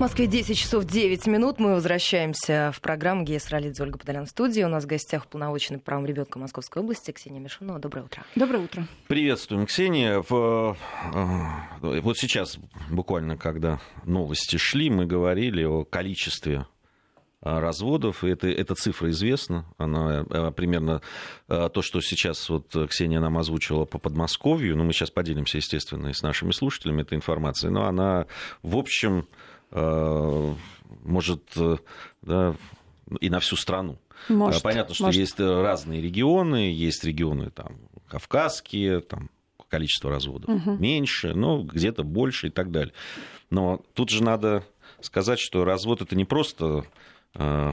В Москве 10 часов 9 минут. Мы возвращаемся в программу «ГЕС Ролидзе» Ольга Подолян в студии. У нас в гостях полномоченный по правам ребенка Московской области Ксения Мишунова. Доброе утро. Доброе утро. Приветствуем, Ксения. В, э, вот сейчас, буквально, когда новости шли, мы говорили о количестве э, разводов. Это, эта цифра известна. Она э, примерно то, что сейчас вот Ксения нам озвучила по Подмосковью. Ну, мы сейчас поделимся, естественно, и с нашими слушателями этой информацией. Но она, в общем, Э, может э, да, и на всю страну. Может, Понятно, что может. есть разные регионы, есть регионы там, кавказские, там количество разводов угу. меньше, но где-то больше и так далее. Но тут же надо сказать, что развод это не просто э,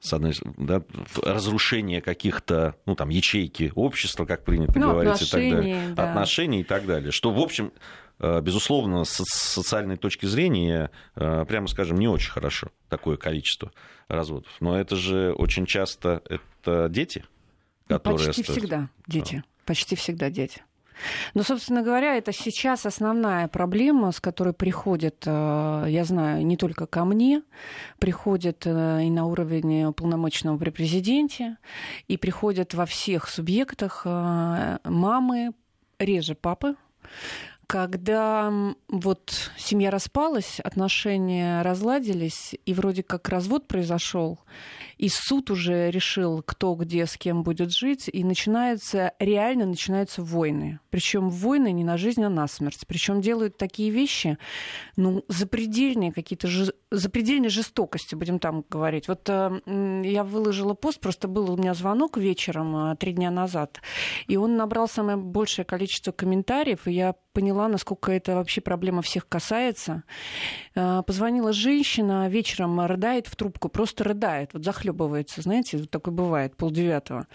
с одной, да, разрушение каких-то, ну, там, ячейки общества, как принято ну, говорить, и так далее. Да. Отношений и так далее. Что, в общем, Э, безусловно, с социальной точки зрения, э, прямо скажем, не очень хорошо такое количество разводов. Но это же очень часто это дети, ну, которые... Почти всегда дети. Почти всегда дети. Но, собственно говоря, это сейчас основная проблема, с которой приходит, э, я знаю, не только ко мне, приходит и на уровень уполномоченного при президенте, и приходят во всех субъектах мамы, реже папы, когда вот семья распалась, отношения разладились, и вроде как развод произошел, и суд уже решил, кто где с кем будет жить, и начинаются, реально начинаются войны. Причем войны не на жизнь, а на смерть. Причем делают такие вещи, ну, запредельные какие-то, запредельной жестокости, будем там говорить. Вот э, я выложила пост, просто был у меня звонок вечером э, три дня назад, и он набрал самое большее количество комментариев, и я поняла, насколько это вообще проблема всех касается. Э, позвонила женщина, вечером рыдает в трубку, просто рыдает, вот захлеб захлебывается, знаете, такое бывает, полдевятого.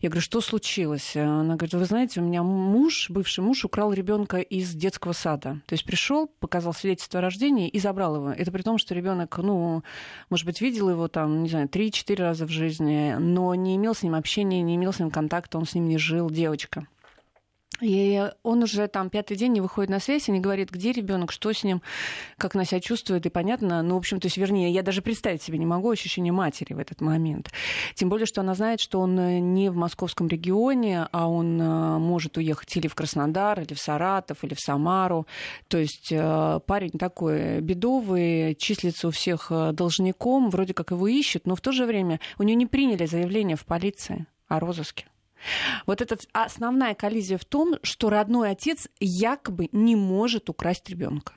Я говорю, что случилось? Она говорит, вы знаете, у меня муж, бывший муж, украл ребенка из детского сада. То есть пришел, показал свидетельство о рождении и забрал его. Это при том, что ребенок, ну, может быть, видел его там, не знаю, три-четыре раза в жизни, но не имел с ним общения, не имел с ним контакта, он с ним не жил, девочка. И он уже там пятый день не выходит на связь и не говорит, где ребенок, что с ним, как она себя чувствует, и понятно, ну, в общем, то есть, вернее, я даже представить себе не могу ощущение матери в этот момент. Тем более, что она знает, что он э, не в московском регионе, а он э, может уехать или в Краснодар, или в Саратов, или в Самару. То есть э, парень такой бедовый, числится у всех должником, вроде как его ищут, но в то же время у нее не приняли заявление в полиции о розыске. Вот эта основная коллизия в том, что родной отец якобы не может украсть ребенка.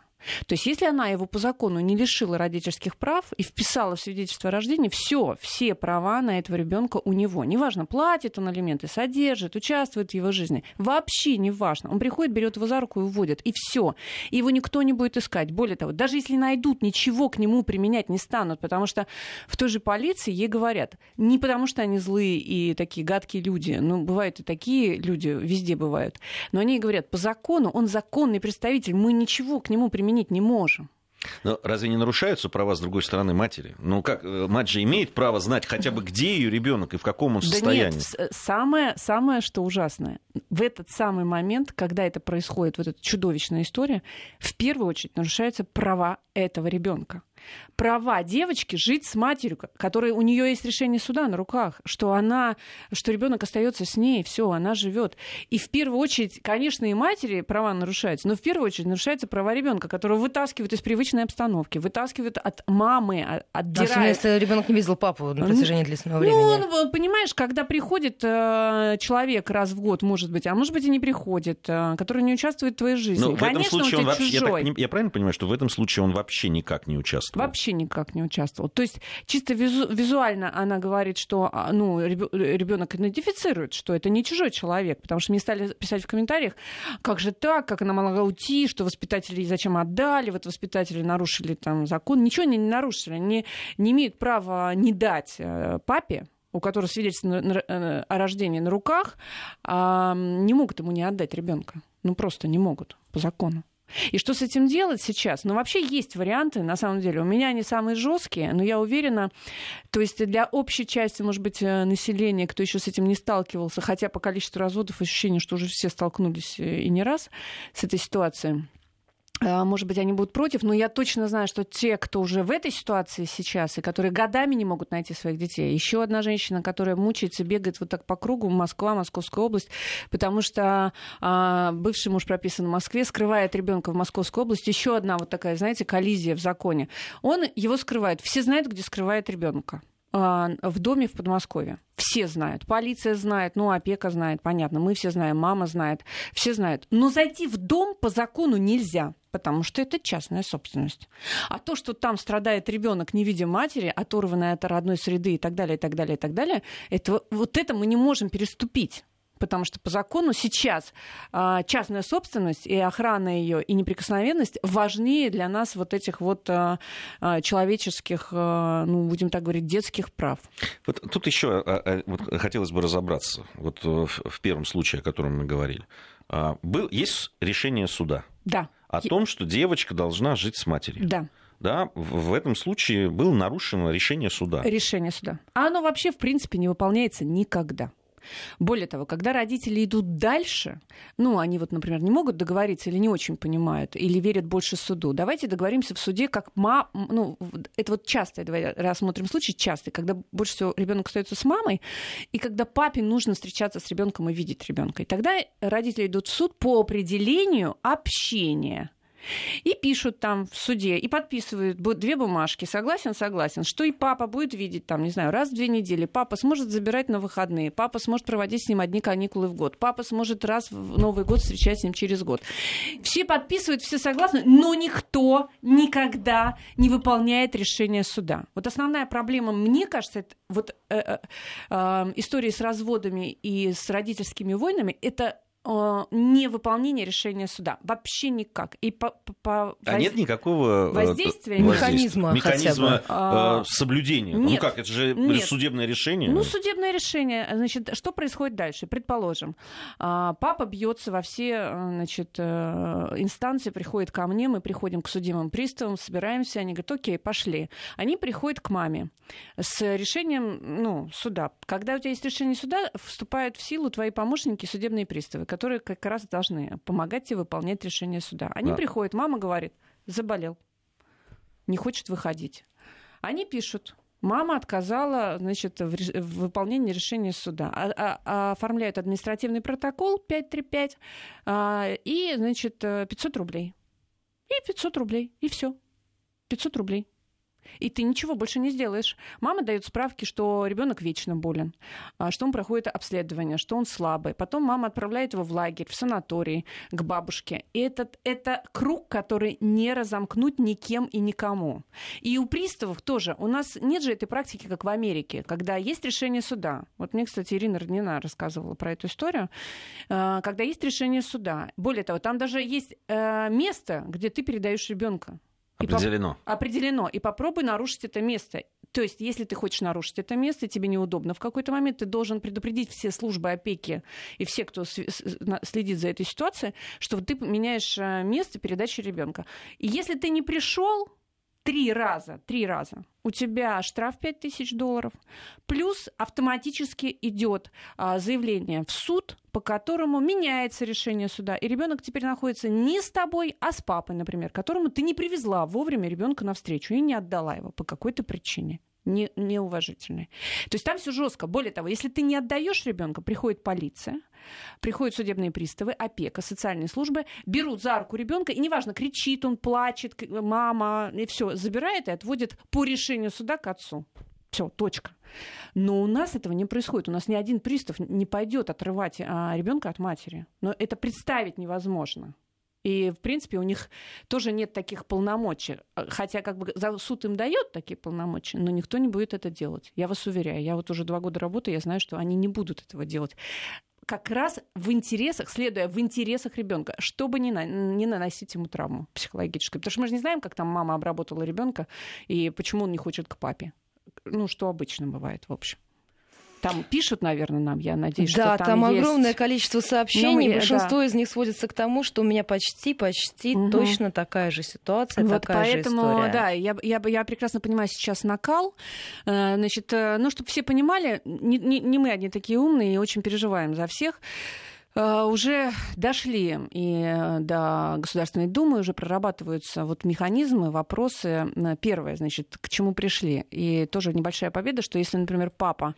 То есть, если она его по закону не лишила родительских прав и вписала в свидетельство о рождении, все, все права на этого ребенка у него. Неважно, платит он алименты, содержит, участвует в его жизни. Вообще не важно. Он приходит, берет его за руку и уводит. И все. Его никто не будет искать. Более того, даже если найдут, ничего к нему применять не станут, потому что в той же полиции ей говорят, не потому что они злые и такие гадкие люди, ну, бывают и такие люди, везде бывают, но они говорят, по закону он законный представитель, мы ничего к нему применять применить не можем. Но разве не нарушаются права, с другой стороны, матери? Ну как, э, мать же имеет право знать хотя бы, где ее ребенок и в каком он состоянии. Да нет, самое, самое, что ужасное, в этот самый момент, когда это происходит, вот эта чудовищная история, в первую очередь нарушаются права этого ребенка права девочки жить с матерью, которая у нее есть решение суда на руках, что она, что ребенок остается с ней, все, она живет. И в первую очередь, конечно, и матери права нарушаются, но в первую очередь нарушаются права ребенка, которого вытаскивают из привычной обстановки, вытаскивают от мамы, отдирают. Особенно если ребенок не видел папу на протяжении длительного ну, времени. Ну, понимаешь, когда приходит э, человек раз в год, может быть, а может быть и не приходит, э, который не участвует в твоей жизни. Но Конечно, в этом случае он, он вообще, я, так, я правильно понимаю, что в этом случае он вообще никак не участвует? Участвовал? Вообще никак не участвовал. То есть чисто визу, визуально она говорит, что а, ну, ребенок идентифицирует, что это не чужой человек, потому что мне стали писать в комментариях, как же так, как она могла уйти, что воспитатели зачем отдали, вот воспитатели нарушили там закон. Ничего они не нарушили, они не имеют права не дать э, папе у которого свидетельство э, о рождении на руках, не могут ему не отдать ребенка. Ну, просто не могут по закону. И что с этим делать сейчас? Ну, вообще есть варианты, на самом деле. У меня они самые жесткие, но я уверена, то есть для общей части, может быть, э, населения, кто еще с этим не сталкивался, хотя по количеству разводов ощущение, что уже все столкнулись э, и не раз с этой ситуацией, может быть, они будут против, но я точно знаю, что те, кто уже в этой ситуации сейчас, и которые годами не могут найти своих детей. Еще одна женщина, которая мучается, бегает вот так по кругу, Москва, Московская область, потому что а, бывший муж прописан в Москве, скрывает ребенка в Московской области. Еще одна вот такая, знаете, коллизия в законе. Он его скрывает. Все знают, где скрывает ребенка. А, в доме в Подмосковье. Все знают. Полиция знает, ну, опека знает, понятно. Мы все знаем, мама знает, все знают. Но зайти в дом по закону нельзя, потому что это частная собственность. А то, что там страдает ребенок, не видя матери, оторванная от родной среды и так далее, и так далее, и так далее, это, вот это мы не можем переступить потому что по закону сейчас а, частная собственность и охрана ее и неприкосновенность важнее для нас вот этих вот а, а, человеческих, ну, будем так говорить, детских прав. Вот тут еще вот, хотелось бы разобраться. Вот э, в первом случае, о котором мы говорили. Был, есть решение суда да. о том, что девочка должна жить с матерью. Да да, в этом случае было нарушено решение суда. Решение суда. А оно вообще, в принципе, не выполняется никогда. Более того, когда родители идут дальше, ну, они вот, например, не могут договориться или не очень понимают, или верят больше суду, давайте договоримся в суде, как ма... ну, это вот часто, давай рассмотрим случай частый, когда больше всего ребенок остается с мамой, и когда папе нужно встречаться с ребенком и видеть ребенка. И тогда родители идут в суд по определению общения и пишут там в суде, и подписывают две бумажки. Согласен, согласен. Что и папа будет видеть там, не знаю, раз в две недели. Папа сможет забирать на выходные. Папа сможет проводить с ним одни каникулы в год. Папа сможет раз в Новый год встречать с ним через год. Все подписывают, все согласны, но никто никогда не выполняет решение суда. Вот основная проблема, мне кажется, это вот э, э, э, истории с разводами и с родительскими войнами, это Э, невыполнение решения суда. Вообще никак. И по, по а нет никакого э, воздействия, механизма, механизма э, а, соблюдения. Ну нет, ну как, это же нет. судебное решение. Ну, судебное решение. Значит, что происходит дальше? Предположим, а, папа бьется во все значит, инстанции, приходит ко мне, мы приходим к судебным приставам, собираемся, они говорят, окей, пошли. Они приходят к маме с решением ну, суда. Когда у тебя есть решение суда, вступают в силу твои помощники, судебные приставы которые как раз должны помогать тебе выполнять решение суда. Они да. приходят, мама говорит, заболел, не хочет выходить. Они пишут, Мама отказала значит, в, в выполнении решения суда. А, а, а оформляют административный протокол 535 а, и, значит, 500 рублей. И 500 рублей, и все. 500 рублей и ты ничего больше не сделаешь. Мама дает справки, что ребенок вечно болен, а, что он проходит обследование, что он слабый. Потом мама отправляет его в лагерь, в санаторий, к бабушке. И этот, это круг, который не разомкнуть никем и никому. И у приставов тоже. У нас нет же этой практики, как в Америке, когда есть решение суда. Вот мне, кстати, Ирина Роднина рассказывала про эту историю. А, когда есть решение суда. Более того, там даже есть э, место, где ты передаешь ребенка. Определено. И поп... Определено. И попробуй нарушить это место. То есть, если ты хочешь нарушить это место, тебе неудобно, в какой-то момент ты должен предупредить все службы опеки и все, кто следит за этой ситуацией, что ты меняешь э, место передачи ребенка. И если ты не пришел, три раза, три раза, у тебя штраф 5000 долларов, плюс автоматически идет а, заявление в суд, по которому меняется решение суда, и ребенок теперь находится не с тобой, а с папой, например, которому ты не привезла вовремя ребенка навстречу и не отдала его по какой-то причине не, неуважительной. То есть там все жестко. Более того, если ты не отдаешь ребенка, приходит полиция, приходят судебные приставы, опека, социальные службы, берут за руку ребенка, и неважно, кричит он, плачет, мама, и все, забирает и отводит по решению суда к отцу. Все, точка. Но у нас этого не происходит. У нас ни один пристав не пойдет отрывать а, ребенка от матери. Но это представить невозможно. И, в принципе, у них тоже нет таких полномочий. Хотя как бы суд им дает такие полномочия, но никто не будет это делать. Я вас уверяю. Я вот уже два года работаю, я знаю, что они не будут этого делать как раз в интересах, следуя в интересах ребенка, чтобы не, на, не наносить ему травму психологическую. Потому что мы же не знаем, как там мама обработала ребенка и почему он не хочет к папе. Ну, что обычно бывает, в общем. Там пишут, наверное, нам, я надеюсь, да, что там, там есть... огромное количество сообщений. Ну, Большинство да. из них сводится к тому, что у меня почти, почти угу. точно такая же ситуация, вот такая поэтому, же история. да, я, я, я прекрасно понимаю сейчас накал. Э, значит, э, ну, чтобы все понимали, не, не, не мы одни такие умные и очень переживаем за всех. Э, уже дошли и э, до Государственной Думы, уже прорабатываются вот механизмы, вопросы. Первое, значит, к чему пришли. И тоже небольшая победа, что если, например, папа,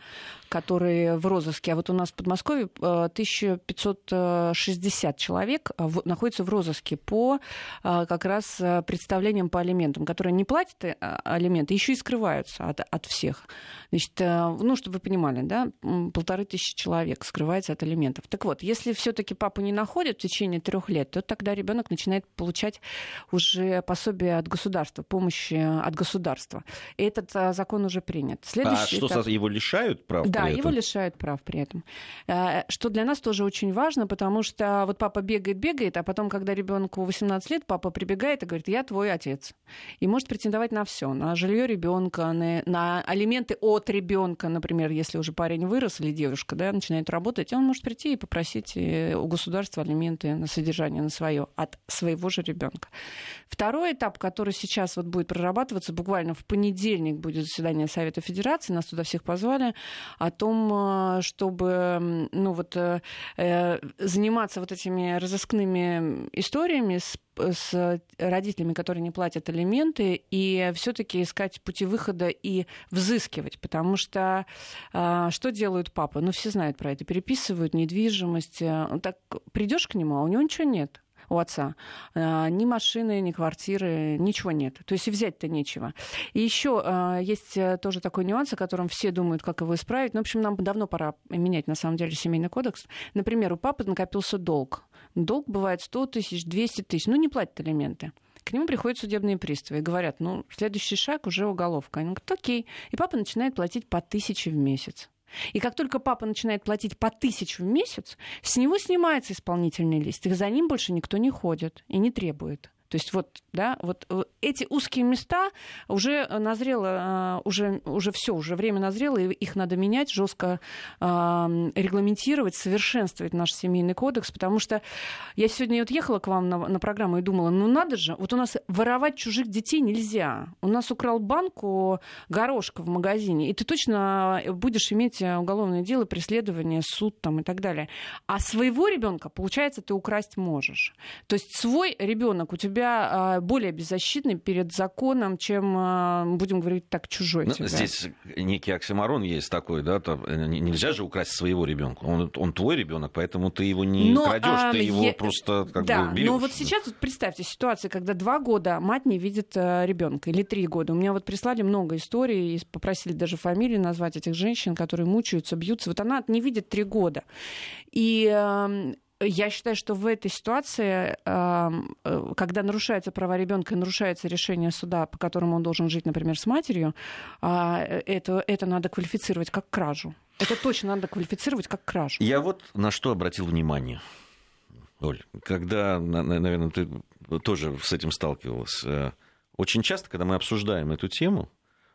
который в розыске, а вот у нас в Подмосковье 1560 э, человек находится в розыске по как раз представлениям по алиментам, которые не платят алименты, еще и скрываются от, от всех. Значит, ну, чтобы вы понимали, да, полторы тысячи человек скрывается от алиментов. Так вот, если если все-таки папу не находят в течение трех лет, то тогда ребенок начинает получать уже пособие от государства, помощи от государства. И этот а, закон уже принят. Следующий а что, этап... его лишают прав Да, при этом? его лишают прав при этом. А, что для нас тоже очень важно, потому что вот папа бегает, бегает, а потом, когда ребенку 18 лет, папа прибегает и говорит, я твой отец. И может претендовать на все, на жилье ребенка, на, на алименты от ребенка, например, если уже парень вырос или девушка, да, начинает работать, он может прийти и попросить быть у государства алименты на содержание на свое от своего же ребенка. Второй этап, который сейчас вот будет прорабатываться, буквально в понедельник будет заседание Совета Федерации, нас туда всех позвали, о том, э, чтобы ну, вот, э, э, заниматься вот этими разыскными историями с с родителями, которые не платят алименты, и все-таки искать пути выхода и взыскивать, потому что а, что делают папы? Ну, все знают про это, переписывают недвижимость. Э, так придешь к нему, а у него ничего нет у отца. А, ни машины, ни квартиры, ничего нет. То есть и взять-то нечего. И еще есть э, тоже такой нюанс, о котором все думают, как его исправить. Ну, в общем, нам давно пора менять, на самом деле, семейный кодекс. Например, у папы накопился долг. Долг бывает 100 тысяч, 200 тысяч. Ну, не платят алименты. К нему приходят судебные приставы и говорят, ну, следующий шаг уже уголовка. Он говорит, окей. И папа начинает платить по тысяче в месяц. И как только папа начинает платить по тысячу в месяц, с него снимается исполнительный лист, и за ним больше никто не ходит и не требует. То есть вот, да, вот э, эти узкие места уже назрело, э, уже, уже все, уже время назрело, и их надо менять, жестко э, регламентировать, совершенствовать наш семейный кодекс, потому что я сегодня вот ехала к вам на, на программу и думала, ну надо же, вот у нас воровать чужих детей нельзя. У нас украл банку горошка в магазине, и ты точно будешь иметь уголовное дело, преследование, суд там и так далее. А своего ребенка, получается, ты украсть можешь. То есть свой ребенок у тебя себя а, более беззащитный перед законом, чем, а, будем говорить так, чужой. Ну, здесь некий оксиморон есть такой, да, то, э, нельзя же украсть своего ребенка. Он, он твой ребенок, поэтому ты его не но, крадешь, а, ты его я... просто как да, бы берешь. Но вот сейчас вот представьте ситуацию, когда два года мать не видит э, ребенка или три года. У меня вот прислали много историй, и попросили даже фамилии назвать этих женщин, которые мучаются, бьются. Вот она не видит три года. И я считаю, что в этой ситуации, э, когда нарушаются права ребенка и нарушается решение суда, по которому он должен жить, например, с матерью, а, это, это надо квалифицировать как кражу. Это точно надо квалифицировать как кражу. Я вот на что обратил внимание. Оль, когда, наверное, ты тоже с этим сталкивалась. Э, очень часто, когда мы обсуждаем эту тему,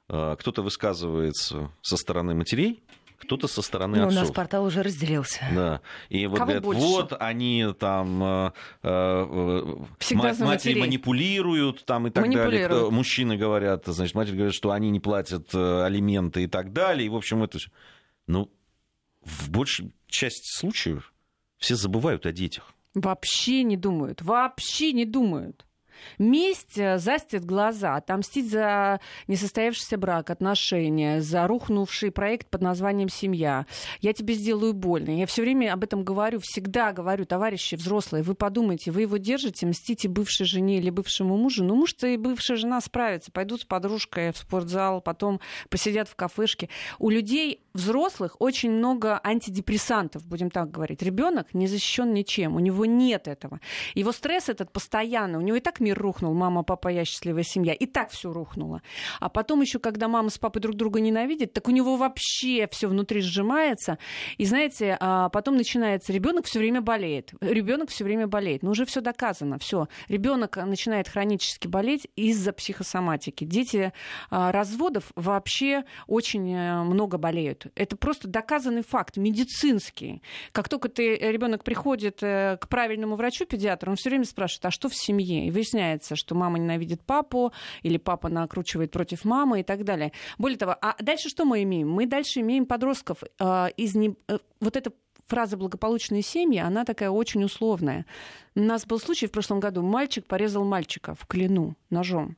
э, кто-то высказывается со стороны матерей, кто-то со стороны Но отцов. у нас портал уже разделился. Да. И вот говорят, вот они там э, э, мать, матери манипулируют там и так далее. Мужчины говорят, значит, матери говорят, что они не платят э, алименты и так далее. И, в общем, это... Ну, в большей части случаев все забывают о детях. Вообще не думают. Вообще не думают. Месть э, застит глаза, отомстить за несостоявшийся брак, отношения, за рухнувший проект под названием «Семья». Я тебе сделаю больно. Я все время об этом говорю, всегда говорю, товарищи взрослые, вы подумайте, вы его держите, мстите бывшей жене или бывшему мужу. Ну, может, и бывшая жена справится, пойдут с подружкой в спортзал, потом посидят в кафешке. У людей взрослых очень много антидепрессантов, будем так говорить. Ребенок не защищен ничем, у него нет этого. Его стресс этот постоянно, у него и так мир рухнул, мама, папа, я счастливая семья, и так все рухнуло. А потом еще, когда мама с папой друг друга ненавидят, так у него вообще все внутри сжимается. И знаете, а потом начинается, ребенок все время болеет, ребенок все время болеет, но уже все доказано, все. Ребенок начинает хронически болеть из-за психосоматики. Дети а, разводов вообще очень э, много болеют. Это просто доказанный факт, медицинский. Как только ты, э, ребенок приходит э, к правильному врачу, педиатру, он все время спрашивает, а что в семье? И выясняется, что мама ненавидит папу, или папа накручивает против мамы и так далее. Более того, а дальше что мы имеем? Мы дальше имеем подростков э, из не... э, вот это фраза «благополучные семьи», она такая очень условная. У нас был случай в прошлом году. Мальчик порезал мальчика в клину ножом.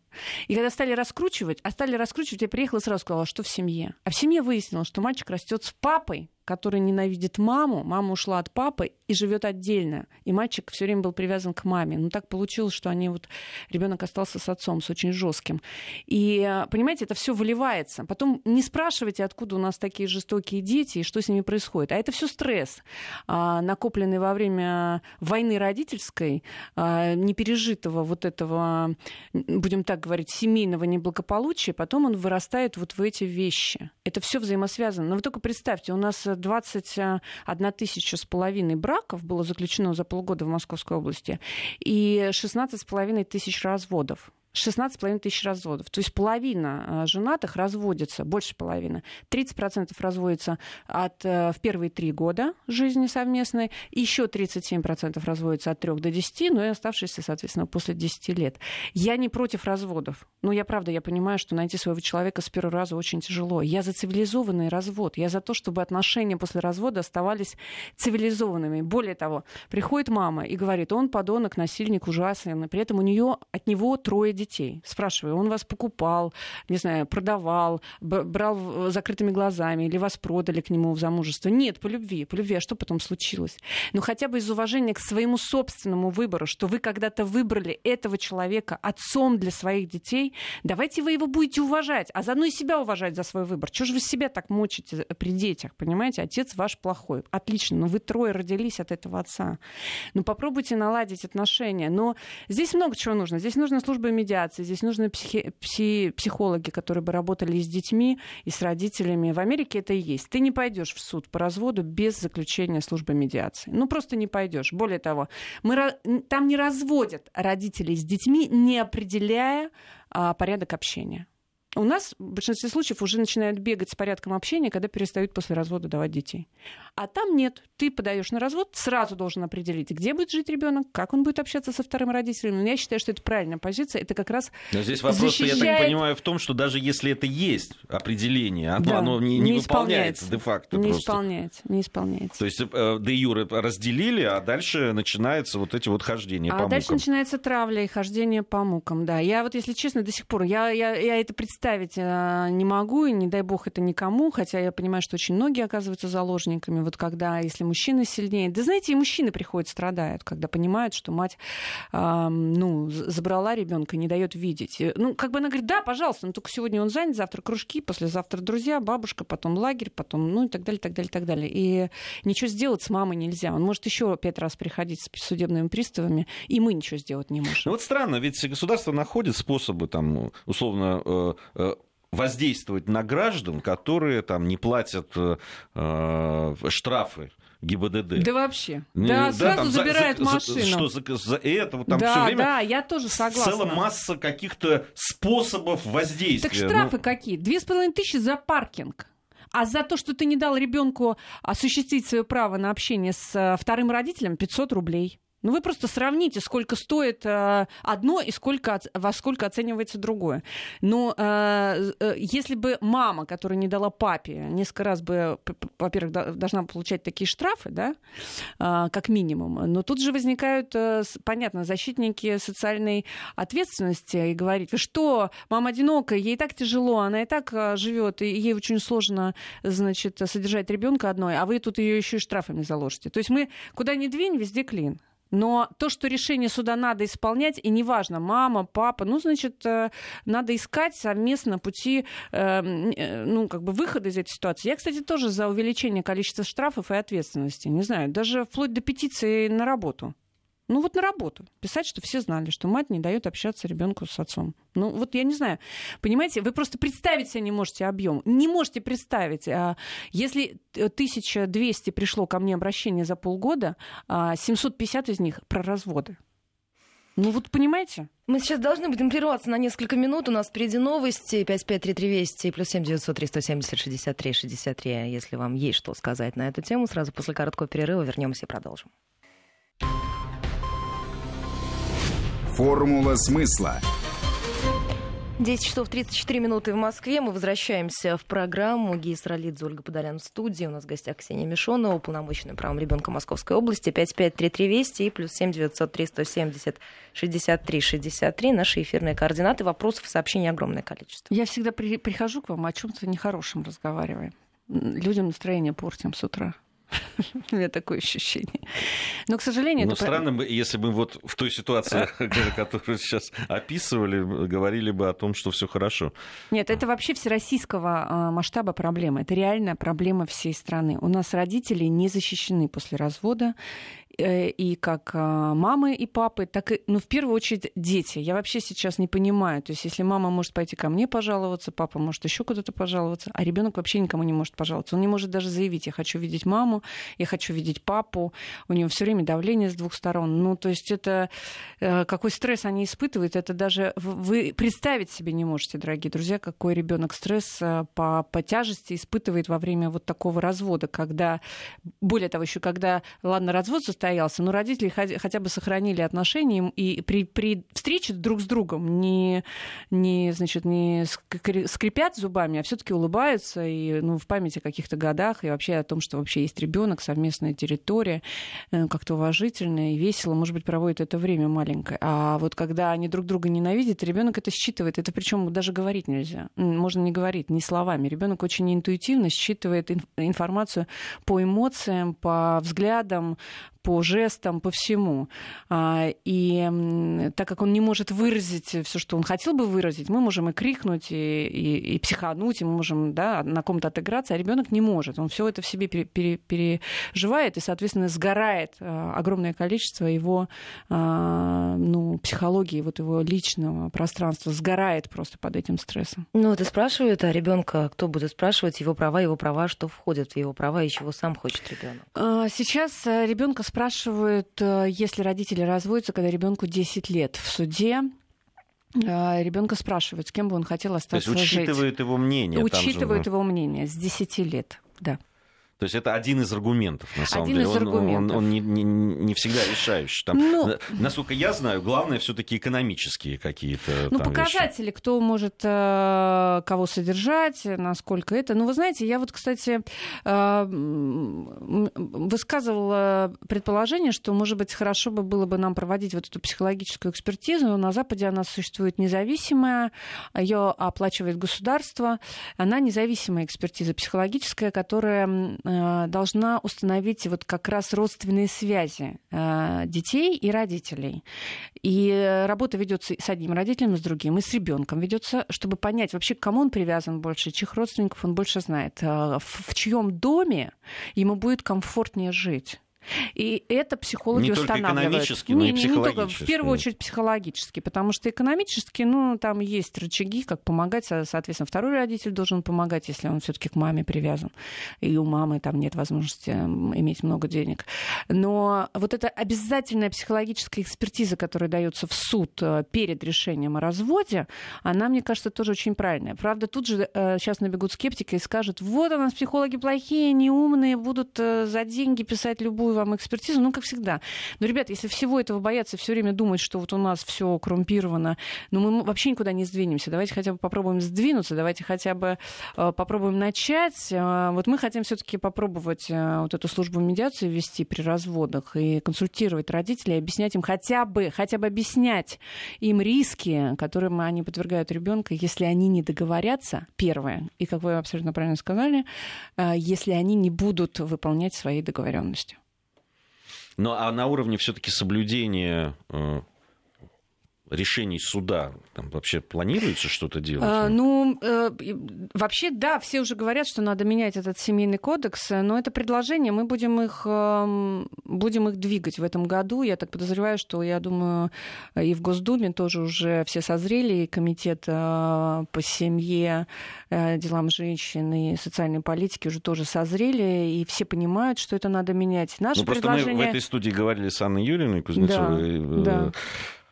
И когда стали раскручивать, а стали раскручивать, я приехала и сразу сказала, что в семье. А в семье выяснилось, что мальчик растет с папой, который ненавидит маму, мама ушла от папы и живет отдельно. И мальчик все время был привязан к маме. Ну так получилось, что они вот ребенок остался с отцом, с очень жестким. И понимаете, это все выливается. Потом не спрашивайте, откуда у нас такие жестокие дети и что с ними происходит. А это все стресс, а, накопленный во время войны родительской, а, непережитого вот этого, будем так говорить, семейного неблагополучия. Потом он вырастает вот в эти вещи. Это все взаимосвязано. Но вы только представьте, у нас 21 тысяча с половиной браков было заключено за полгода в Московской области и 16 с половиной тысяч разводов. 16,5 тысяч разводов. То есть половина э, женатых разводится, больше половины. 30% разводится от, э, в первые три года жизни совместной, еще 37% разводится от 3 до 10, ну и оставшиеся, соответственно, после 10 лет. Я не против разводов. Но я, правда, я понимаю, что найти своего человека с первого раза очень тяжело. Я за цивилизованный развод. Я за то, чтобы отношения после развода оставались цивилизованными. Более того, приходит мама и говорит, он подонок, насильник, ужасный, при этом у нее от него трое детей. Спрашиваю, он вас покупал, не знаю, продавал, брал закрытыми глазами или вас продали к нему в замужество? Нет, по любви. По любви. А что потом случилось? Ну, хотя бы из уважения к своему собственному выбору, что вы когда-то выбрали этого человека отцом для своих детей, давайте вы его будете уважать, а заодно и себя уважать за свой выбор. Чего же вы себя так мочите при детях, понимаете? Отец ваш плохой. Отлично, но вы трое родились от этого отца. Ну, попробуйте наладить отношения. Но здесь много чего нужно. Здесь нужна служба медиации медиации, здесь нужны психи, пси, психологи, которые бы работали и с детьми, и с родителями. В Америке это и есть. Ты не пойдешь в суд по разводу без заключения службы медиации. Ну, просто не пойдешь. Более того, мы, там не разводят родителей с детьми, не определяя а, порядок общения. У нас в большинстве случаев уже начинают бегать с порядком общения, когда перестают после развода давать детей. А там нет. Ты подаешь на развод, сразу должен определить, где будет жить ребенок, как он будет общаться со вторым родителем. Но я считаю, что это правильная позиция. Это как раз Но здесь вопрос, защищает... я так понимаю, в том, что даже если это есть определение, оно, да, оно не, не, не выполняется де-факто. Не просто. исполняется, не исполняется. То есть э, де юре разделили, а дальше начинается вот эти вот хождения а по дальше начинается травля и хождение по мукам, да. Я вот, если честно, до сих пор, я, я, я это представляю представить э, не могу, и не дай бог это никому, хотя я понимаю, что очень многие оказываются заложниками. Вот когда, если мужчина сильнее... Да знаете, и мужчины приходят, страдают, когда понимают, что мать ну, забрала ребенка, не дает видеть. Ну, как бы она говорит, да, пожалуйста, но только сегодня он занят, завтра кружки, послезавтра друзья, бабушка, потом лагерь, потом, ну и так далее, так далее, так далее. И ничего сделать с мамой нельзя. Он может еще пять раз приходить с судебными приставами, и мы ничего сделать не можем. Ну вот странно, ведь государство находит способы, там, условно, э, Э, воздействовать на граждан, которые там не платят э, э штрафы ГИБДД. Да вообще. Да, да, сразу там, забирают за, машину. Что за, за это? Вот, там да, все время да, я тоже согласна. Целая масса каких-то способов воздействия. Так штрафы ну... какие? Две с половиной тысячи за паркинг. А за то, что ты не дал ребенку осуществить свое право на общение с э, вторым родителем, 500 рублей. Ну, вы просто сравните, сколько стоит э, одно и сколько, во сколько оценивается другое. Но э, э, если бы мама, которая не дала папе, несколько раз бы, во-первых, должна получать такие штрафы, да, э, как минимум, но тут же возникают, э, понятно, защитники социальной ответственности и говорить, что, мама одинокая, ей так тяжело, она и так э, живет, и ей очень сложно, значит, содержать ребенка одной, а вы тут ее еще и штрафами заложите. То есть мы куда ни двинь, везде клин. Но то, что решение суда надо исполнять, и неважно, мама, папа, ну, значит, э, надо искать совместно пути, эм, э, ну, как бы выхода из этой ситуации. Я, кстати, тоже за увеличение количества штрафов и ответственности. Не знаю, даже вплоть до петиции на работу. Ну вот на работу. Писать, что все знали, что мать не дает общаться ребенку с отцом. Ну вот я не знаю. Понимаете, вы просто представить себе не можете объем. Не можете представить. А если 1200 пришло ко мне обращение за полгода, 750 а из них про разводы. Ну вот понимаете? Мы сейчас должны будем прерваться на несколько минут. У нас впереди новости. 5533 Вести плюс 7 903 170 63 63. Если вам есть что сказать на эту тему, сразу после короткого перерыва вернемся и продолжим. Формула смысла. 10 часов 34 минуты в Москве. Мы возвращаемся в программу. Гия Сралидзе, Ольга Подолян в студии. У нас в гостях Ксения Мишонова, уполномоченная правом ребенка Московской области. 553320 и плюс 7903 170 63 63. Наши эфирные координаты. Вопросов и сообщений огромное количество. Я всегда при, прихожу к вам о чем-то нехорошем разговариваем. Людям настроение портим с утра. У меня такое ощущение. Но, к сожалению... Это... странно, если бы вот в той ситуации, которую сейчас описывали, говорили бы о том, что все хорошо. Нет, это вообще всероссийского а, масштаба проблема. Это реальная проблема всей страны. У нас родители не защищены после развода. Э, и как а, мамы и папы, так и, ну, в первую очередь, дети. Я вообще сейчас не понимаю. То есть, если мама может пойти ко мне пожаловаться, папа может еще куда-то пожаловаться, а ребенок вообще никому не может пожаловаться. Он не может даже заявить, я хочу видеть маму, я хочу видеть папу. У него все время давление с двух сторон. Ну, то есть, это э, какой стресс они испытывают, это даже вы представить себе не можете, дорогие друзья, какой ребенок стресс э, по, по тяжести испытывает во время вот такого развода, когда, более того, еще когда, ладно, развод состоится, состоялся, но родители хотя бы сохранили отношения и при, при встрече друг с другом не, не, значит, не скрипят зубами, а все-таки улыбаются и ну, в памяти о каких-то годах и вообще о том, что вообще есть ребенок, совместная территория, э, как-то уважительно и весело, может быть, проводит это время маленькое. А вот когда они друг друга ненавидят, ребенок это считывает. Это причем даже говорить нельзя. Можно не говорить, не словами. Ребенок очень интуитивно считывает информацию по эмоциям, по взглядам, по жестам, по всему. А, и так как он не может выразить все, что он хотел бы выразить, мы можем и крикнуть, и, и, и психануть, и мы можем да, на ком-то отыграться, а ребенок не может. Он все это в себе пере, пере, переживает, и, соответственно, сгорает а, огромное количество его а, ну, психологии, вот его личного пространства, сгорает просто под этим стрессом. Ну, это спрашивают, а ребенка кто будет спрашивать его права, его права, что входит в его права и чего сам хочет ребенок? Сейчас э, ребенка спрашивают, э, если родители разводятся, когда ребенку 10 лет в суде, э, ребенка спрашивают, с кем бы он хотел остаться То есть учитывают жить. его мнение. Учитывают же... его мнение с 10 лет, да. То есть это один из аргументов, на самом один деле. Из он, аргументов. он, он не, не, не всегда решающий. Там, ну, насколько я знаю, главное все-таки экономические какие-то. Ну, показатели, вещи. кто может э, кого содержать, насколько это. Ну, вы знаете, я вот, кстати, э, высказывала предположение, что, может быть, хорошо бы было бы нам проводить вот эту психологическую экспертизу. На Западе она существует независимая, ее оплачивает государство. Она независимая экспертиза психологическая, которая должна установить вот как раз родственные связи э, детей и родителей. И работа ведется с одним родителем, и с другим, и с ребенком ведется, чтобы понять вообще, к кому он привязан больше, чьих родственников он больше знает, э, в чьем доме ему будет комфортнее жить. И это психологи не устанавливают. Только экономически, но не, и психологически. Не только, в первую очередь психологически, потому что экономически, ну, там есть рычаги, как помогать, соответственно, второй родитель должен помогать, если он все-таки к маме привязан, и у мамы там нет возможности иметь много денег. Но вот эта обязательная психологическая экспертиза, которая дается в суд э, перед решением о разводе, она, мне кажется, тоже очень правильная. Правда, тут же сейчас э, набегут скептики и скажут, вот у нас психологи плохие, неумные, будут э, за деньги писать любую вам экспертизу, ну, как всегда. Но, ребят, если всего этого бояться, все время думать, что вот у нас все коррумпировано, ну, мы вообще никуда не сдвинемся. Давайте хотя бы попробуем сдвинуться, давайте хотя бы э, попробуем начать. Э, вот мы хотим все-таки попробовать э, вот эту службу медиации вести при разводах и консультировать родителей, объяснять им хотя бы, хотя бы объяснять им риски, которым они подвергают ребенка, если они не договорятся, первое, и, как вы абсолютно правильно сказали, если они не будут выполнять свои договоренности. Ну, а на уровне все-таки соблюдения э, решений суда там вообще планируется что-то делать? А, ну, э, вообще, да, все уже говорят, что надо менять этот семейный кодекс, но это предложение, мы будем их, э, будем их двигать в этом году. Я так подозреваю, что, я думаю, и в Госдуме тоже уже все созрели, и комитет э, по семье, э, делам женщин и социальной политике уже тоже созрели, и все понимают, что это надо менять. Наше ну, просто предложение... мы в этой студии говорили с Анной Юрьевной Кузнецовой. Да,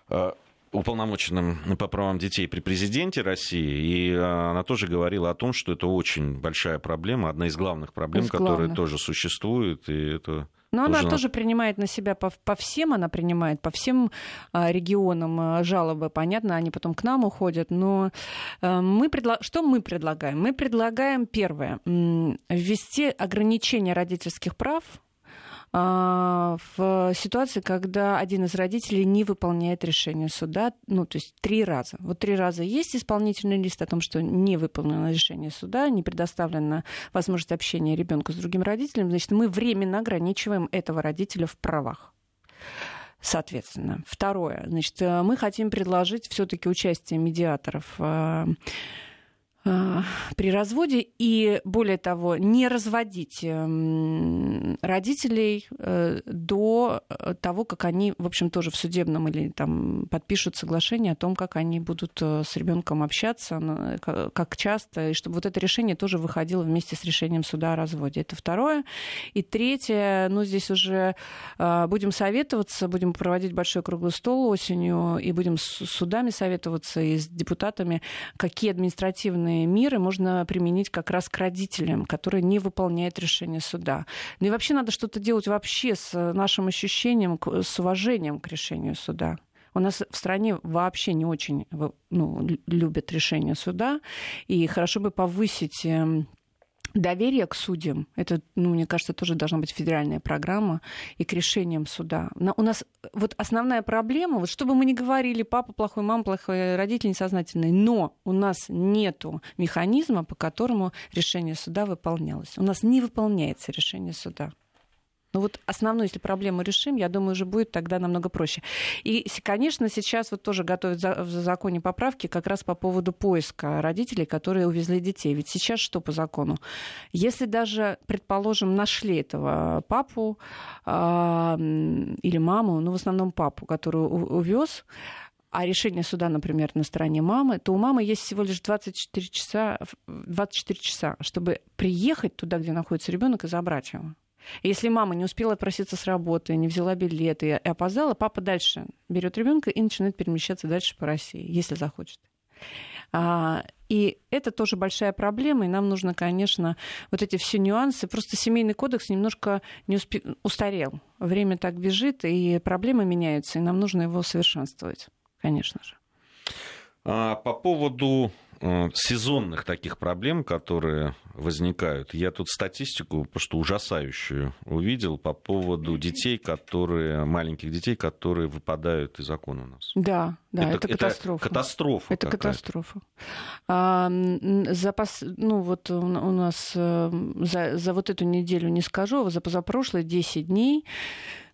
да. Уполномоченным по правам детей при президенте России, и она тоже говорила о том, что это очень большая проблема, одна из главных проблем, из которые главных. тоже существуют, и это но она тоже, тоже принимает на себя по, по всем, она принимает по всем а, регионам а, жалобы, понятно, они потом к нам уходят. Но а, мы предла... что мы предлагаем? Мы предлагаем первое ввести ограничение родительских прав а, в ситуации, когда один из родителей не выполняет решение суда, ну, то есть три раза. Вот три раза есть исполнительный лист о том, что не выполнено решение суда, не предоставлена возможность общения ребенка с другим родителем, значит, мы временно ограничиваем этого родителя в правах. Соответственно. Второе. Значит, мы хотим предложить все-таки участие медиаторов а, а, при разводе и, более того, не разводить эм, родителей э, до э, того, как они, в общем, тоже в судебном или там подпишут соглашение о том, как они будут э, с ребенком общаться, как часто, и чтобы вот это решение тоже выходило вместе с решением суда о разводе. Это второе. И третье, ну, здесь уже будем советоваться, будем проводить большой круглый стол осенью, и будем с судами советоваться и с депутатами, какие административные меры можно применить как раз к родителям, которые не выполняют решение суда. Ну и вообще надо что-то делать вообще с нашим ощущением, с уважением к решению суда. У нас в стране вообще не очень ну, любят решение суда, и хорошо бы повысить эм, доверие к судьям, это, ну, мне кажется, тоже должна быть федеральная программа, и к решениям суда. У нас вот основная проблема, вот что бы мы ни говорили, папа плохой, мама плохой, родители несознательные, но у нас нет механизма, по которому решение суда выполнялось. У нас не выполняется решение суда. Ну вот основную, если проблему решим, я думаю, уже будет тогда намного проще. И, конечно, сейчас вот тоже готовят в законе поправки как раз по поводу поиска родителей, которые увезли детей. Ведь сейчас что по закону? Если даже, предположим, нашли этого папу э, или маму, ну в основном папу, который увез, а решение суда, например, на стороне мамы, то у мамы есть всего лишь 24 часа, 24 часа, чтобы приехать туда, где находится ребенок, и забрать его. Если мама не успела отпроситься с работы, не взяла билеты и опоздала, папа дальше берет ребенка и начинает перемещаться дальше по России, если захочет. А, и это тоже большая проблема, и нам нужно, конечно, вот эти все нюансы. Просто семейный кодекс немножко не успе... устарел. Время так бежит, и проблемы меняются, и нам нужно его совершенствовать, конечно же. А, по поводу сезонных таких проблем, которые возникают. Я тут статистику просто ужасающую увидел по поводу детей, которые, маленьких детей, которые выпадают из закона у нас. Да, да, это, это катастрофа. Это катастрофа. Это катастрофа. А, запас, ну вот у нас э, за, за вот эту неделю не скажу, а за позапрошлые 10 дней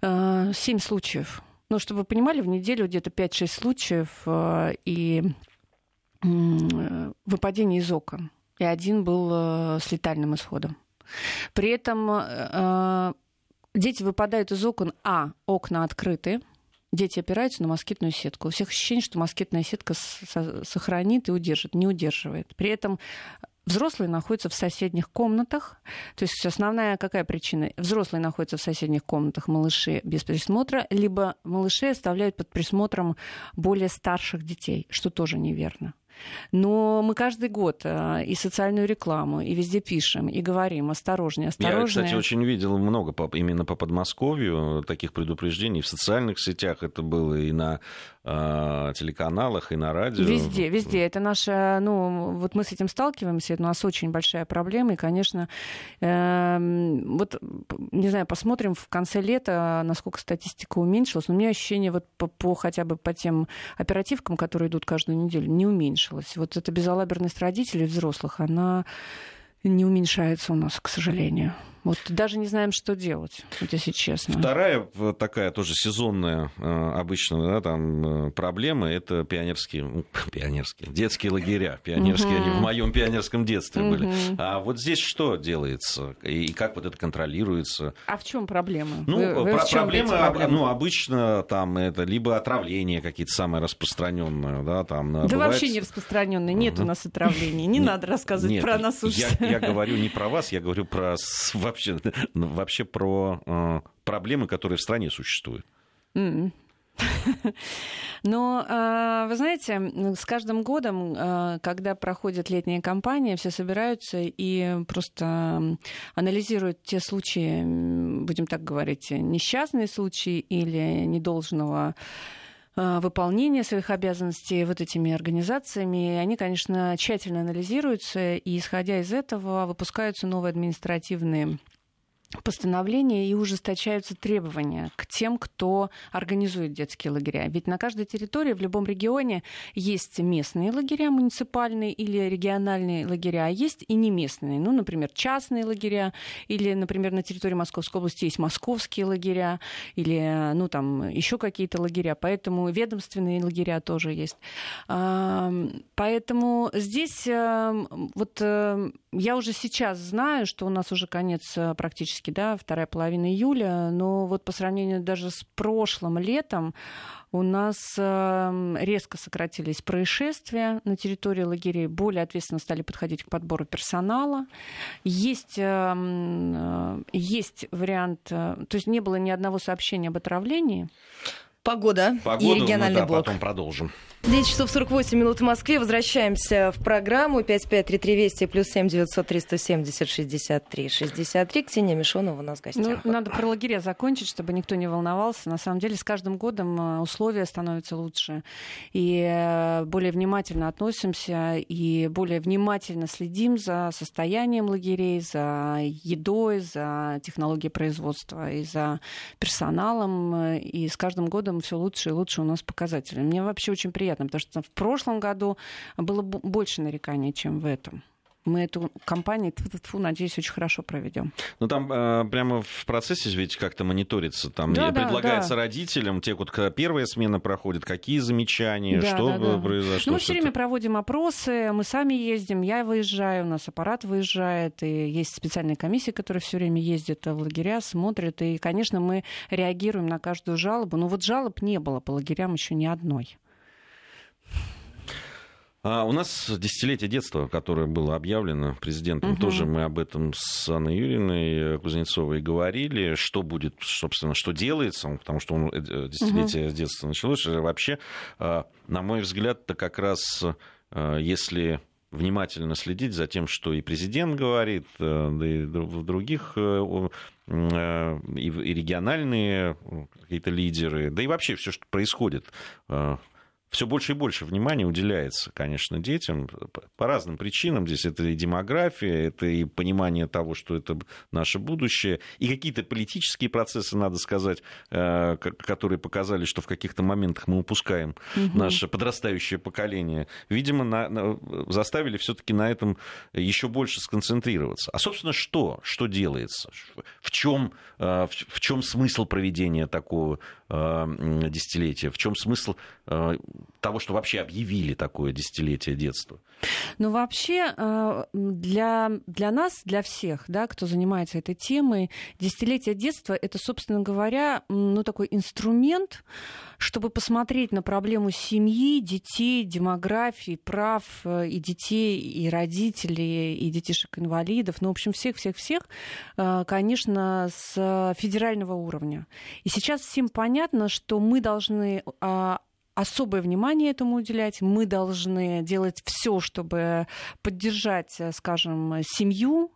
7 э, случаев. Ну, чтобы вы понимали, в неделю где-то 5-6 случаев, и выпадение из окон, и один был э, с летальным исходом. При этом э, дети выпадают из окон, а окна открыты, дети опираются на москитную сетку. У всех ощущение, что москитная сетка сохранит и удержит, не удерживает. При этом Взрослые находятся в соседних комнатах. То есть основная какая причина? Взрослые находятся в соседних комнатах, малыши без присмотра, либо малыши оставляют под присмотром более старших детей, что тоже неверно. Но мы каждый год э, и социальную рекламу, и везде пишем, и говорим осторожнее, осторожнее. Я, кстати, очень видел много по, именно по Подмосковью таких предупреждений. В социальных сетях это было и на э, телеканалах, и на радио. Везде, везде. Это наша, ну, вот мы с этим сталкиваемся, это у нас очень большая проблема, и, конечно, э, вот, не знаю, посмотрим в конце лета, насколько статистика уменьшилась, но у меня ощущение вот по, по хотя бы по тем оперативкам, которые идут каждую неделю, не уменьшилось уменьшилась. Вот эта безалаберность родителей взрослых, она не уменьшается у нас, к сожалению. Вот даже не знаем, что делать, вот если честно. Вторая такая тоже сезонная э, обычно да, там, э, проблема это пионерские, пионерские, детские лагеря. Пионерские, угу. они в моем пионерском детстве угу. были. А вот здесь что делается? И как вот это контролируется? А в чем проблема? Ну, вы, вы про- проблема, ну, обычно там это либо отравление какие-то самые распространенные, да, там. Да бывает... вообще не распространенные, нет угу. у нас отравлений, не надо рассказывать про нас я говорю не про вас, я говорю про вообще, ну, вообще про э, проблемы, которые в стране существуют. Mm. Но, а, вы знаете, с каждым годом, а, когда проходит летняя кампания, все собираются и просто анализируют те случаи, будем так говорить, несчастные случаи или недолжного выполнения своих обязанностей вот этими организациями. Они, конечно, тщательно анализируются, и, исходя из этого, выпускаются новые административные постановления и ужесточаются требования к тем, кто организует детские лагеря. Ведь на каждой территории, в любом регионе есть местные лагеря, муниципальные или региональные лагеря, а есть и не местные. Ну, например, частные лагеря, или, например, на территории Московской области есть московские лагеря, или, ну, там, еще какие-то лагеря. Поэтому ведомственные лагеря тоже есть. Поэтому здесь эм, вот э, я уже сейчас знаю, что у нас уже конец э, практически, да, вторая половина июля, но вот по сравнению даже с прошлым летом у нас эм, резко сократились происшествия на территории лагерей, более ответственно стали подходить к подбору персонала. Есть, эм, э, есть вариант, э, то есть не было ни одного сообщения об отравлении. Погода, Погоду и региональный мы, да, блок. потом продолжим. 10 часов 48 минут в Москве. Возвращаемся в программу 553320 плюс 7 903 170 63 63. Ксения Мишонова у нас в гостях. Ну, надо про лагеря закончить, чтобы никто не волновался. На самом деле с каждым годом э, условия становятся лучше. И э, более внимательно относимся, и более внимательно следим за состоянием лагерей, за едой, за технологией производства и за персоналом. И с каждым годом все лучше и лучше у нас показатели. Мне вообще очень приятно, потому что в прошлом году было больше нареканий, чем в этом мы эту кампанию, надеюсь, очень хорошо проведем. Ну, там э, прямо в процессе ведь как-то мониторится. Там да, предлагается да, родителям, те, вот первая смена проходит, какие замечания, да, что да, да. произошло. Ну, мы все время проводим опросы, мы сами ездим, я выезжаю, у нас аппарат выезжает, и есть специальные комиссии, которые все время ездят в лагеря, смотрят, и, конечно, мы реагируем на каждую жалобу. Но вот жалоб не было по лагерям еще ни одной. А у нас десятилетие детства, которое было объявлено президентом, угу. тоже мы об этом с Анной Юрьевной Кузнецовой говорили, что будет, собственно, что делается, потому что он, э, десятилетие угу. детства началось. Вообще, а, на мой взгляд, это как раз, если внимательно следить за тем, что и президент говорит, э, да и в других э, и региональные какие-то лидеры, да и вообще все, что происходит все больше и больше внимания уделяется, конечно, детям по разным причинам. Здесь это и демография, это и понимание того, что это наше будущее, и какие-то политические процессы, надо сказать, э, которые показали, что в каких-то моментах мы упускаем угу. наше подрастающее поколение. Видимо, на, на, заставили все-таки на этом еще больше сконцентрироваться. А, собственно, что? Что делается? В чем, э, в чем смысл проведения такого десятилетия? В чем смысл э, того, что вообще объявили такое десятилетие детства? Ну, вообще, э, для, для нас, для всех, да, кто занимается этой темой, десятилетие детства — это, собственно говоря, ну, такой инструмент, чтобы посмотреть на проблему семьи, детей, демографии, прав и детей, и родителей, и детишек-инвалидов, ну, в общем, всех-всех-всех, конечно, с федерального уровня. И сейчас всем понятно, понятно, что мы должны а, особое внимание этому уделять. Мы должны делать все, чтобы поддержать, скажем, семью,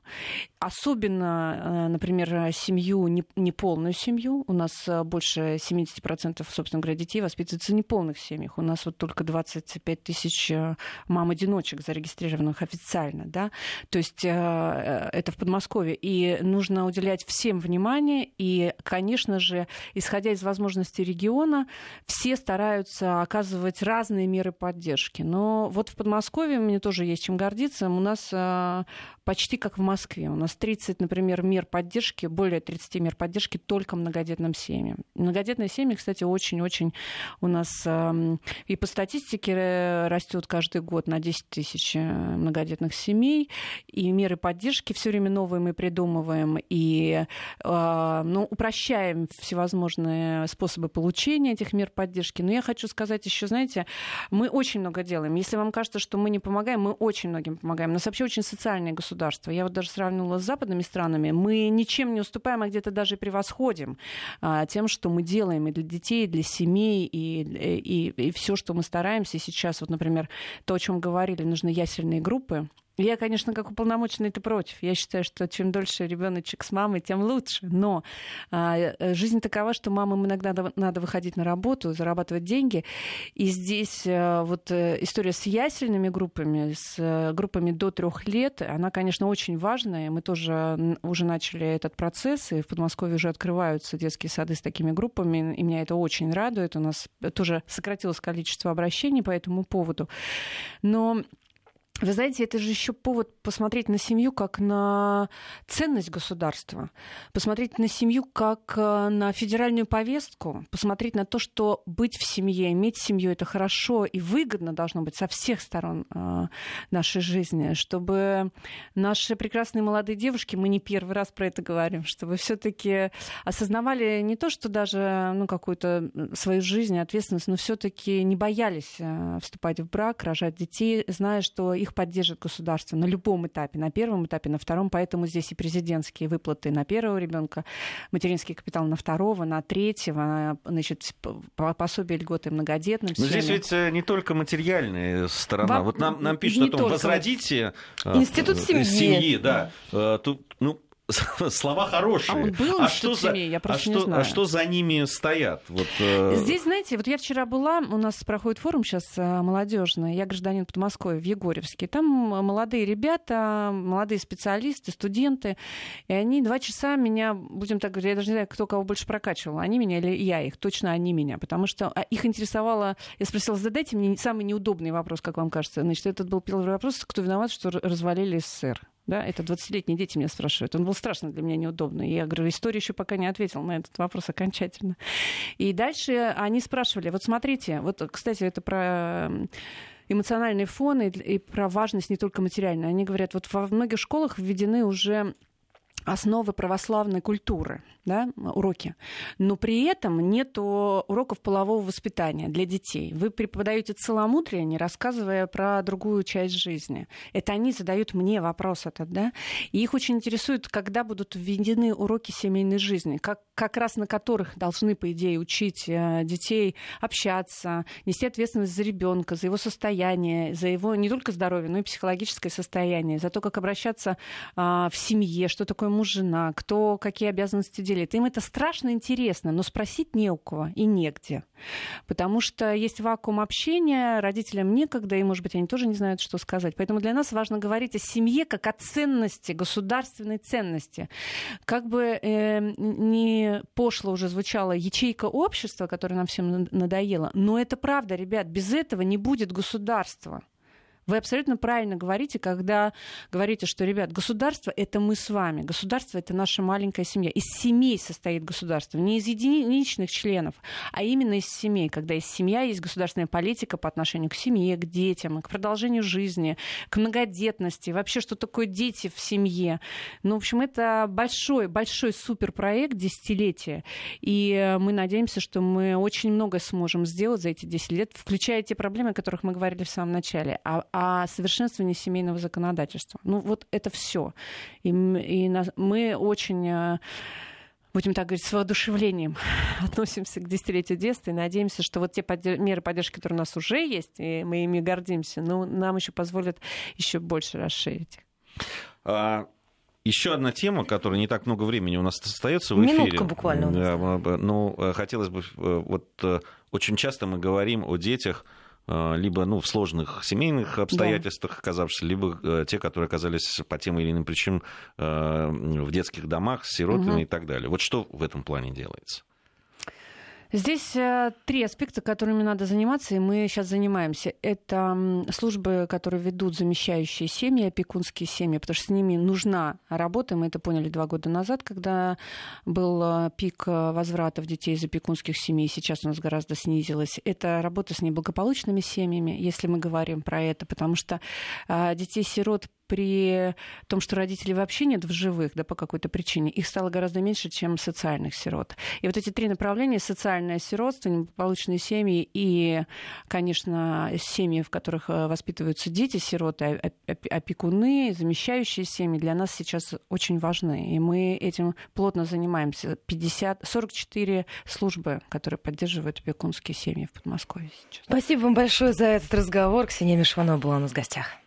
особенно, э, например, семью, неполную семью. У нас э, больше 70%, собственно говоря, детей воспитываются в неполных семьях. У нас вот только 25 тысяч э, мам-одиночек зарегистрированных официально. Да? То есть это в Подмосковье. И нужно уделять всем внимание. И, конечно же, исходя из возможностей региона, все стараются оказывать разные меры поддержки. Но вот в Подмосковье мне тоже есть чем гордиться. У нас почти как в Москве. У нас 30, например, мер поддержки, более 30 мер поддержки только многодетным семьям. Многодетные семьи, кстати, очень-очень у нас эм, и по статистике э, растет каждый год на 10 тысяч э, многодетных семей, и меры поддержки все время новые мы придумываем, и э, ну, упрощаем всевозможные способы получения этих мер поддержки. Но я хочу сказать еще, знаете, мы очень много делаем. Если вам кажется, что мы не помогаем, мы очень многим помогаем. У нас вообще очень социальное государство. Я вот даже сравнивала с западными странами, мы ничем не уступаем, а где-то даже превосходим а, тем, что мы делаем и для детей, и для семей, и, и, и все, что мы стараемся сейчас. Вот, например, то, о чем говорили, нужны ясельные группы, я, конечно, как уполномоченный, ты против. Я считаю, что чем дольше ребеночек с мамой, тем лучше. Но а, э, жизнь такова, что мамам иногда надо выходить на работу, зарабатывать деньги. И здесь а, вот э, история с ясельными группами, с группами до трех лет, она, конечно, очень важная. Мы тоже уже начали этот процесс, и в Подмосковье уже открываются детские сады с такими группами, и меня это очень радует. У нас тоже сократилось количество обращений по этому поводу. Но вы знаете, это же еще повод посмотреть на семью как на ценность государства, посмотреть на семью как э, на федеральную повестку, посмотреть на то, что быть в семье, иметь семью это хорошо и выгодно должно быть со всех сторон э, нашей жизни, чтобы наши прекрасные молодые девушки, мы не первый раз про это говорим, чтобы все-таки осознавали не то, что даже ну, какую-то свою жизнь, ответственность, но все-таки не боялись э, вступать в брак, рожать детей, зная, что их их поддержит государство на любом этапе, на первом этапе, на втором, поэтому здесь и президентские выплаты на первого ребенка, материнский капитал на второго, на третьего, значит, пособие льготы многодетным. Но здесь ведь э, не только материальная сторона. Во... Вот нам, нам пишут не о том, только. возродите э, Институт семьи. семьи да. Э, тут, ну, слова хорошие. А он был а что за, я просто а не что, знаю. А что за ними стоят? Вот, э... Здесь, знаете, вот я вчера была, у нас проходит форум сейчас э, молодежный, я гражданин Подмосковья в Егорьевске. Там молодые ребята, молодые специалисты, студенты, и они два часа меня, будем так говорить, я даже не знаю, кто кого больше прокачивал, они меня или я их, точно они меня, потому что а, их интересовало, я спросила, задайте мне самый неудобный вопрос, как вам кажется. Значит, этот был первый вопрос, кто виноват, что развалили СССР. Да, это 20-летние дети меня спрашивают. Он был страшно для меня неудобный. Я говорю, история еще пока не ответила на этот вопрос окончательно. И дальше они спрашивали, вот смотрите, вот, кстати, это про эмоциональный фон и, и про важность не только материальной. Они говорят, вот во многих школах введены уже основы православной культуры, да, уроки. Но при этом нет уроков полового воспитания для детей. Вы преподаете целомудрие, не рассказывая про другую часть жизни. Это они задают мне вопрос этот, да. И их очень интересует, когда будут введены уроки семейной жизни, как, как раз на которых должны, по идее, учить э, детей общаться, нести ответственность за ребенка, за его состояние, за его не только здоровье, но и психологическое состояние, за то, как обращаться а, в семье, что такое муж, жена, кто какие обязанности делит. Им это страшно интересно, но спросить не у кого и негде. Потому что есть вакуум общения, родителям некогда, и, может быть, они тоже не знают, что сказать. Поэтому для нас важно говорить о семье как о ценности, государственной ценности. Как бы э, не пошло уже звучала ячейка общества, которая нам всем надоела, но это правда, ребят, без этого не будет государства. Вы абсолютно правильно говорите, когда говорите, что, ребят, государство — это мы с вами. Государство — это наша маленькая семья. Из семей состоит государство. Не из единичных членов, а именно из семей. Когда есть семья, есть государственная политика по отношению к семье, к детям, к продолжению жизни, к многодетности. Вообще, что такое дети в семье. Ну, в общем, это большой, большой суперпроект десятилетия. И мы надеемся, что мы очень многое сможем сделать за эти 10 лет, включая те проблемы, о которых мы говорили в самом начале. А, а совершенствование семейного законодательства. Ну вот это все. И, и мы очень э, будем так говорить, с воодушевлением относимся к десятилетию детства и надеемся, что вот те поддерж... меры поддержки, которые у нас уже есть, и мы ими гордимся, но нам еще позволят еще больше расширить. А... Еще одна тема, которая не так много времени у нас остается в эфире. Минутка буквально. У нас. Ну, э, хотелось бы, э, вот очень часто мы говорим о детях, либо ну, в сложных семейных обстоятельствах да. оказавшись, либо э, те, которые оказались по тем или иным причинам э, в детских домах с сиротами угу. и так далее. Вот что в этом плане делается? Здесь э, три аспекта, которыми надо заниматься, и мы сейчас занимаемся. Это службы, которые ведут замещающие семьи, опекунские семьи, потому что с ними нужна работа. Мы это поняли два года назад, когда был э, пик э, возвратов детей из опекунских семей. Сейчас у нас гораздо снизилось. Это работа с неблагополучными семьями, если мы говорим про это, потому что детей-сирот при том, что родителей вообще нет в живых, да, по какой-то причине, их стало гораздо меньше, чем социальных сирот. И вот эти три направления, социальное сиротство, неблагополучные семьи и, конечно, семьи, в которых э, воспитываются дети, сироты, опекуны, замещающие семьи, для нас сейчас очень важны. И мы этим плотно занимаемся. 50, 44 службы, которые поддерживают опекунские семьи в Подмосковье сейчас. Спасибо вам большое за этот разговор. Ксения Мишванова была у нас в гостях.